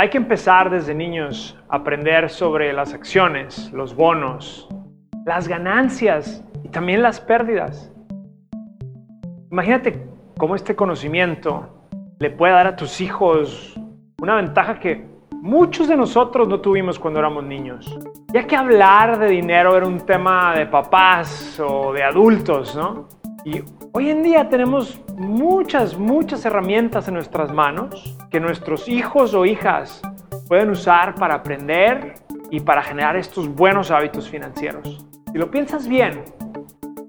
Hay que empezar desde niños a aprender sobre las acciones, los bonos, las ganancias y también las pérdidas. Imagínate cómo este conocimiento le puede dar a tus hijos una ventaja que muchos de nosotros no tuvimos cuando éramos niños. Ya que hablar de dinero era un tema de papás o de adultos, ¿no? Y hoy en día tenemos muchas, muchas herramientas en nuestras manos que nuestros hijos o hijas pueden usar para aprender y para generar estos buenos hábitos financieros. Si lo piensas bien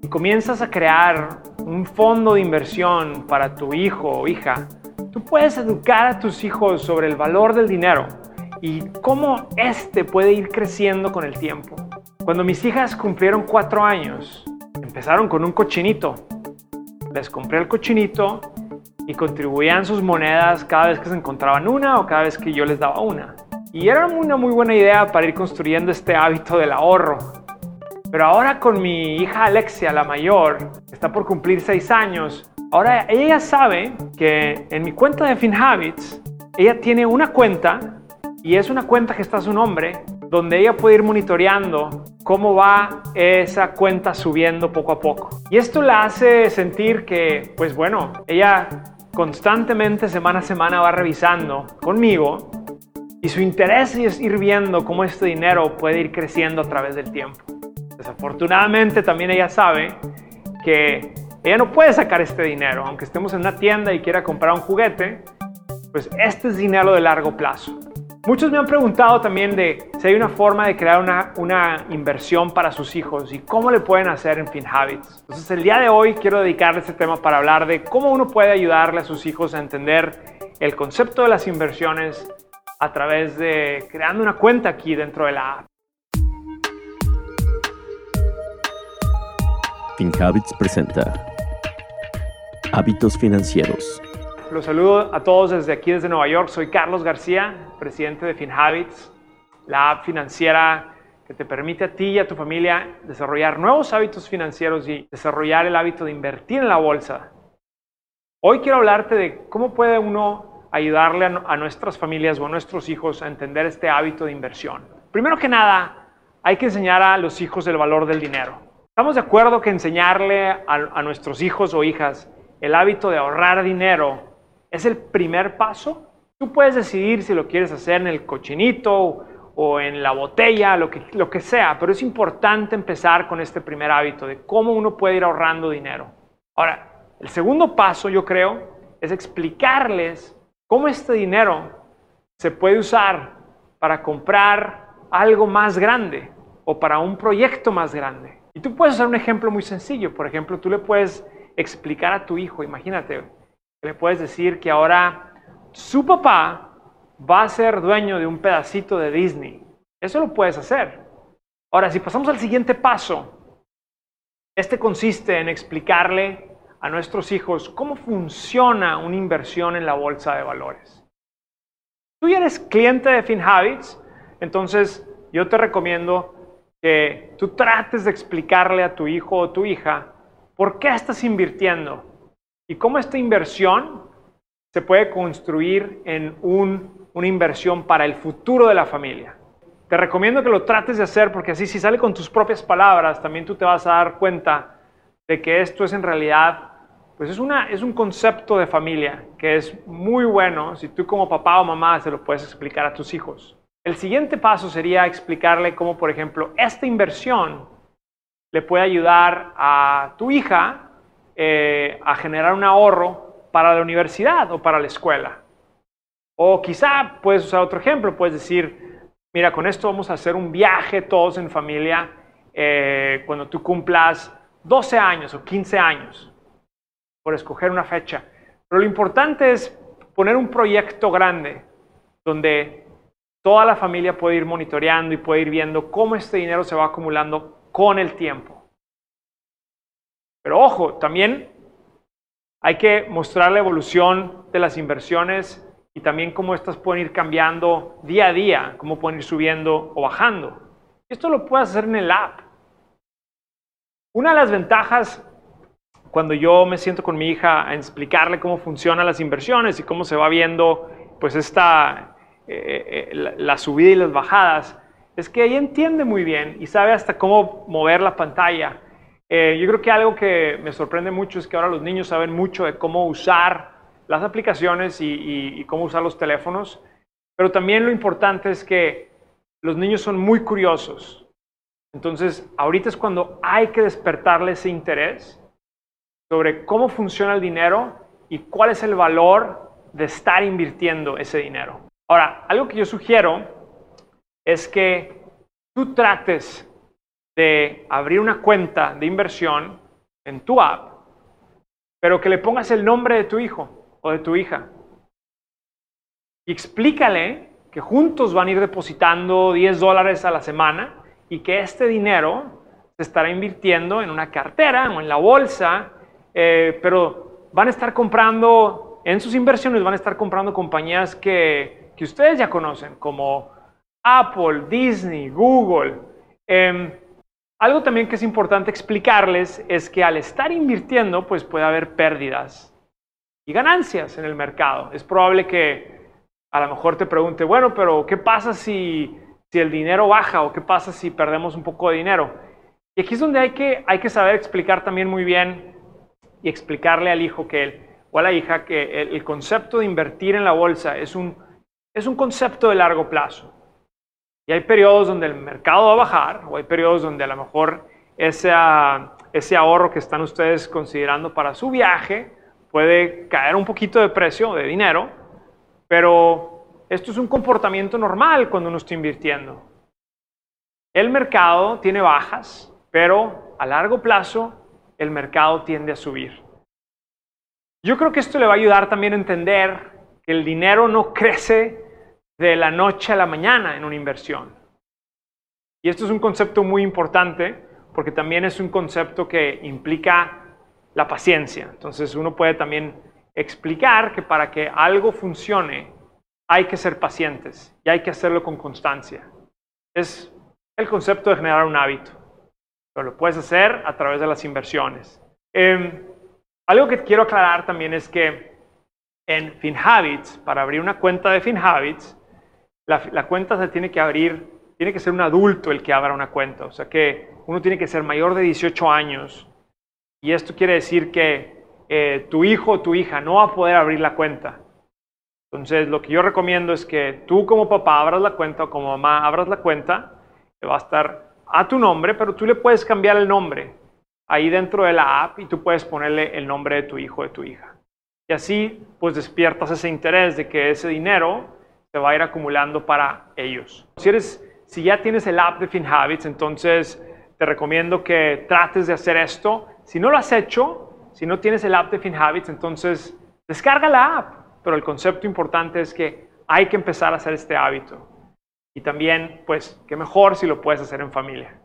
y comienzas a crear un fondo de inversión para tu hijo o hija, tú puedes educar a tus hijos sobre el valor del dinero y cómo éste puede ir creciendo con el tiempo. Cuando mis hijas cumplieron cuatro años, empezaron con un cochinito. Les compré el cochinito y contribuían sus monedas cada vez que se encontraban una o cada vez que yo les daba una. Y era una muy buena idea para ir construyendo este hábito del ahorro. Pero ahora con mi hija Alexia, la mayor, está por cumplir seis años, ahora ella sabe que en mi cuenta de FinHabits, ella tiene una cuenta y es una cuenta que está a su nombre, donde ella puede ir monitoreando cómo va esa cuenta subiendo poco a poco. Y esto la hace sentir que, pues bueno, ella constantemente semana a semana va revisando conmigo y su interés es ir viendo cómo este dinero puede ir creciendo a través del tiempo. Desafortunadamente también ella sabe que ella no puede sacar este dinero, aunque estemos en una tienda y quiera comprar un juguete, pues este es dinero de largo plazo. Muchos me han preguntado también de si hay una forma de crear una, una, inversión para sus hijos y cómo le pueden hacer en FinHabits. Entonces el día de hoy quiero dedicarle este tema para hablar de cómo uno puede ayudarle a sus hijos a entender el concepto de las inversiones a través de creando una cuenta aquí dentro de la app. FinHabits presenta Hábitos Financieros los saludo a todos desde aquí, desde Nueva York. Soy Carlos García, presidente de FinHabits, la app financiera que te permite a ti y a tu familia desarrollar nuevos hábitos financieros y desarrollar el hábito de invertir en la bolsa. Hoy quiero hablarte de cómo puede uno ayudarle a, nuestras familias o a nuestros hijos a entender este hábito de inversión. Primero que nada, hay que enseñar a los hijos el valor del dinero. Estamos de acuerdo que enseñarle a, a nuestros hijos o hijas el hábito de ahorrar dinero es el primer paso. Tú puedes decidir si lo quieres hacer en el cochinito o en la botella, lo que, lo que sea, pero es importante empezar con este primer hábito de cómo uno puede ir ahorrando dinero. Ahora, el segundo paso, yo creo, es explicarles cómo este dinero se puede usar para comprar algo más grande o para un proyecto más grande. Y tú puedes hacer un ejemplo muy sencillo. Por ejemplo, tú le puedes explicar a tu hijo, imagínate, le puedes decir que ahora su papá va a ser dueño de un pedacito de Disney. Eso lo puedes hacer. Ahora, si pasamos al siguiente paso, este consiste en explicarle a nuestros hijos cómo funciona una inversión en la bolsa de valores. Tú ya eres cliente de FinHabits, entonces yo te recomiendo que tú trates de explicarle a tu hijo o tu hija por qué estás invirtiendo y cómo esta inversión se puede construir en una inversión para el futuro de la familia. Te recomiendo que lo trates de hacer porque así si sale con tus propias palabras, también tú te vas a dar cuenta de que esto es en realidad, pues es, una, es un concepto de familia que es muy bueno si tú como papá o mamá se lo puedes explicar a tus hijos. El siguiente paso sería explicarle cómo, por ejemplo, esta inversión le puede ayudar a tu hija eh, a generar un ahorro para la universidad o para la escuela. O quizá puedes usar otro ejemplo, puedes decir, mira, con esto vamos a hacer un viaje todos en familia eh, cuando tú cumplas 12 años o 15 años, por escoger una fecha. Pero lo importante es poner un proyecto grande donde toda la familia puede ir monitoreando y puede ir viendo cómo este dinero se va acumulando con el tiempo. Pero ojo, también hay que mostrar la evolución de las inversiones y también cómo estas pueden ir cambiando día a día, cómo pueden ir subiendo o bajando. Esto lo puedes hacer en el app. Una de las ventajas cuando yo me siento con mi hija a explicarle cómo funcionan las inversiones y cómo se va viendo pues esta, eh, eh, la, subida y las bajadas, es que ella entiende muy bien y sabe hasta cómo mover la pantalla. Yo creo que algo que me sorprende mucho es que ahora los niños saben mucho de cómo usar las aplicaciones y cómo usar los teléfonos, pero también lo importante es que los niños son muy curiosos. Entonces, ahorita es cuando hay que despertarle ese interés sobre cómo funciona el dinero y cuál es el valor de estar invirtiendo ese dinero. Ahora, algo que yo sugiero es que tú trates de abrir una cuenta de inversión en tu app, pero que le pongas el nombre de tu hijo o de tu hija. Y explícale que juntos van a ir depositando 10 dólares a la semana y que este dinero se estará invirtiendo en una cartera o en la bolsa eh, pero van a estar comprando, en sus inversiones van a estar comprando compañías que, que ustedes ya conocen, como Apple, Disney, Google. Em, algo también que es importante explicarles es que al estar invirtiendo, pues puede haber pérdidas y ganancias en el mercado. Es probable que a lo mejor te pregunte, bueno, pero ¿qué pasa si, si el dinero baja o qué pasa si perdemos un poco de dinero? Y aquí es donde hay que, hay que saber explicar también muy bien y explicarle al hijo que él, o a la hija que el, concepto de invertir en la bolsa es un, es un concepto de largo plazo. Y hay periodos donde el mercado va a bajar, o hay periodos donde a lo mejor ese, ese ahorro que están ustedes considerando para su viaje puede caer un poquito de precio, de dinero, pero esto es un comportamiento normal cuando uno está invirtiendo. El mercado tiene bajas, pero a largo plazo el mercado tiende a subir. Yo creo que esto le va a ayudar también a entender que el dinero no crece de la noche a la mañana en una inversión. Y esto es un concepto muy importante porque también es un concepto que implica la paciencia. Entonces uno puede también explicar que para que algo funcione hay que ser pacientes y hay que hacerlo con constancia. Es el concepto de generar un hábito pero lo puedes hacer a través de las inversiones. Em, algo que quiero aclarar también es que en FinHabits, para abrir una cuenta de FinHabits, la, cuenta se tiene que abrir, tiene que ser un adulto el que abra una cuenta, o sea que uno tiene que ser mayor de 18 años y esto quiere decir que eh, tu hijo o tu hija no va a poder abrir la cuenta. Entonces, lo que yo recomiendo es que tú como papá abras la cuenta o como mamá abras la cuenta, que va a estar a tu nombre, pero tú le puedes cambiar el nombre ahí dentro de la app y tú puedes ponerle el nombre de tu hijo o de tu hija. Y así pues despiertas ese interés de que ese dinero se va a ir acumulando para ellos. Si, eres, si ya tienes el app de FinHabits, entonces te recomiendo que trates de hacer esto. Si no lo has hecho, si no tienes el app de FinHabits, entonces descarga la app. Pero el concepto importante es que hay que empezar a hacer este hábito. Y también, pues, qué mejor si lo puedes hacer en familia.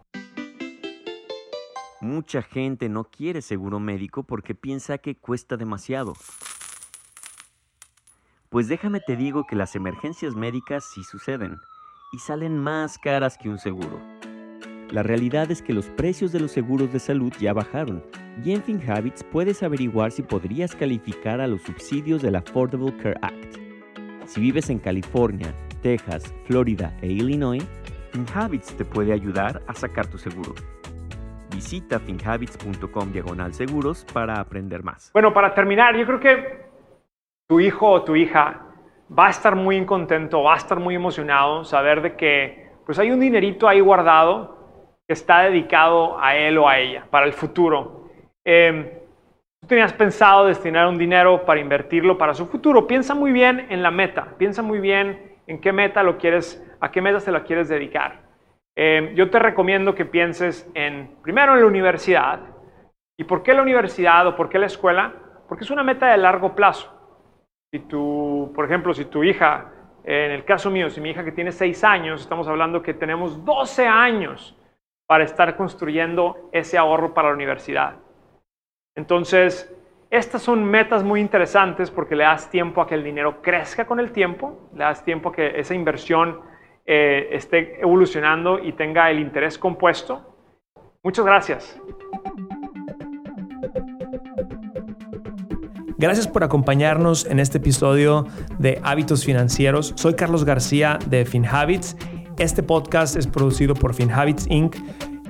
Mucha gente no quiere seguro médico porque piensa que cuesta demasiado. Pues déjame te digo que las emergencias médicas sí suceden y salen más caras que un seguro. La realidad es que los precios de los seguros de salud ya bajaron y en FinHabits puedes averiguar si podrías calificar a los subsidios del Affordable Care Act. Si vives en California, Texas, Florida e Illinois, FinHabits te puede ayudar a sacar tu seguro. Visita finhabits.com diagonal seguros para aprender más. Bueno, para terminar, yo creo que tu hijo o tu hija va a estar muy contento, va a estar muy emocionado saber de que pues hay un dinerito ahí guardado que está dedicado a él o a ella para el futuro. Em, tú tenías pensado destinar un dinero para invertirlo para su futuro. Piensa muy bien en la meta, piensa muy bien en qué meta lo quieres, a qué meta se la quieres dedicar. Eh, yo te recomiendo que pienses en, primero en la universidad. ¿Y por qué la universidad o por qué la escuela? Porque es una meta de largo plazo. Si tú, por ejemplo, si tu hija, en el caso mío, si mi hija que tiene 6 años, estamos hablando que tenemos 12 años para estar construyendo ese ahorro para la universidad. Entonces, estas son metas muy interesantes porque le das tiempo a que el dinero crezca con el tiempo, le das tiempo a que esa inversión eh, esté evolucionando y tenga el interés compuesto. Muchas gracias. Gracias por acompañarnos en este episodio de Hábitos Financieros. Soy Carlos García de FinHabits. Este podcast es producido por FinHabits Inc.,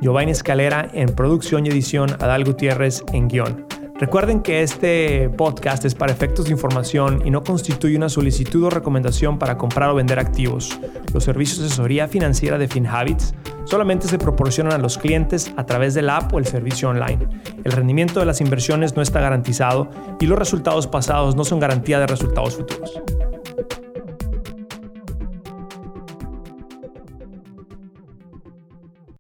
Giovanni Escalera en producción y edición, Adal Gutiérrez en guion. Recuerden que este podcast es para efectos de información y no constituye una solicitud o recomendación para comprar o vender activos. Los servicios de asesoría financiera de FinHabits solamente se proporcionan a los clientes a través de la app o el servicio online. El rendimiento de las inversiones no está garantizado y los resultados pasados no son garantía de resultados futuros.